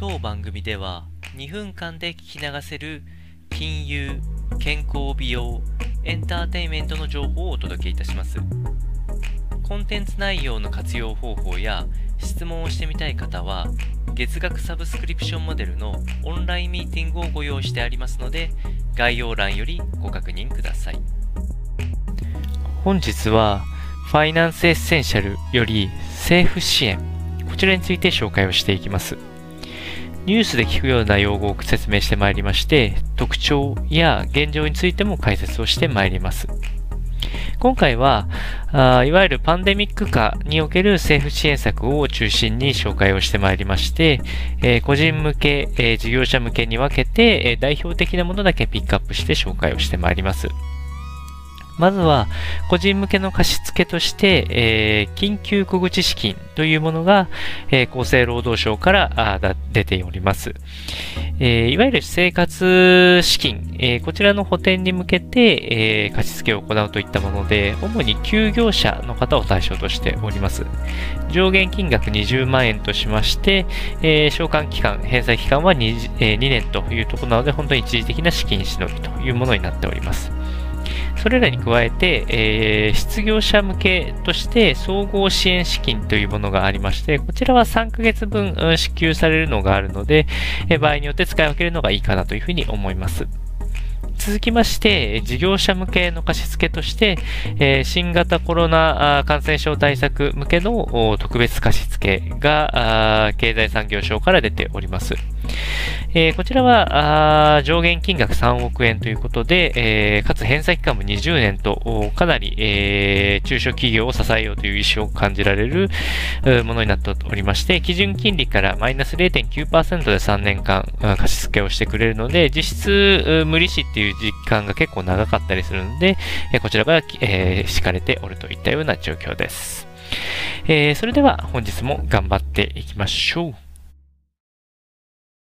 当番組では2分間で聞き流せる金融、健康美容、エンターテインメントの情報をお届けいたします。コンテンツ内容の活用方法や質問をしてみたい方は月額サブスクリプションモデルのオンラインミーティングをご用意してありますので概要欄よりご確認ください。本日はファイナンスエッセンシャルより政府支援。こちらについて紹介をしていきます。ニュースで聞くような用語を説明してまいりまして特徴や現状についても解説をしてまいります今回はあ、いわゆるパンデミック下における政府支援策を中心に紹介をしてまいりまして、えー、個人向け、えー、事業者向けに分けて、えー、代表的なものだけピックアップして紹介をしてまいります。まずは、個人向けの貸付として、えー、緊急小口資金というものが、えー、厚生労働省からあ出ております。えー、いわゆる生活資金、え、こちらの補填に向けて、えー、貸付を行うといったもので、主に休業者の方を対象としております。上限金額20万円としまして、え、償還期間、返済期間は 2,、え、2年というところなので、本当に一時的な資金しのぎというものになっております。それらに加えて、えー、失業者向けとして総合支援資金というものがありまして、こちらは3ヶ月分支給されるのがあるので、え場合によって使い分けるのがいいかなというふうに思います。続きまして、事業者向けの貸付として、え新型コロナ感染症対策向けの特別貸付が経済産業省から出ております。えー、こちらは上限金額3億円ということで、えー、かつ返済期間も20年と、かなり、えー、中小企業を支えようという意思を感じられるものになっておりまして、基準金利からマイナス0.9%で3年間貸し付けをしてくれるので、実質無利子っていう実感が結構長かったりするので、こちらが、え敷かれておるといったような状況です。えそれでは本日も頑張っていきましょう。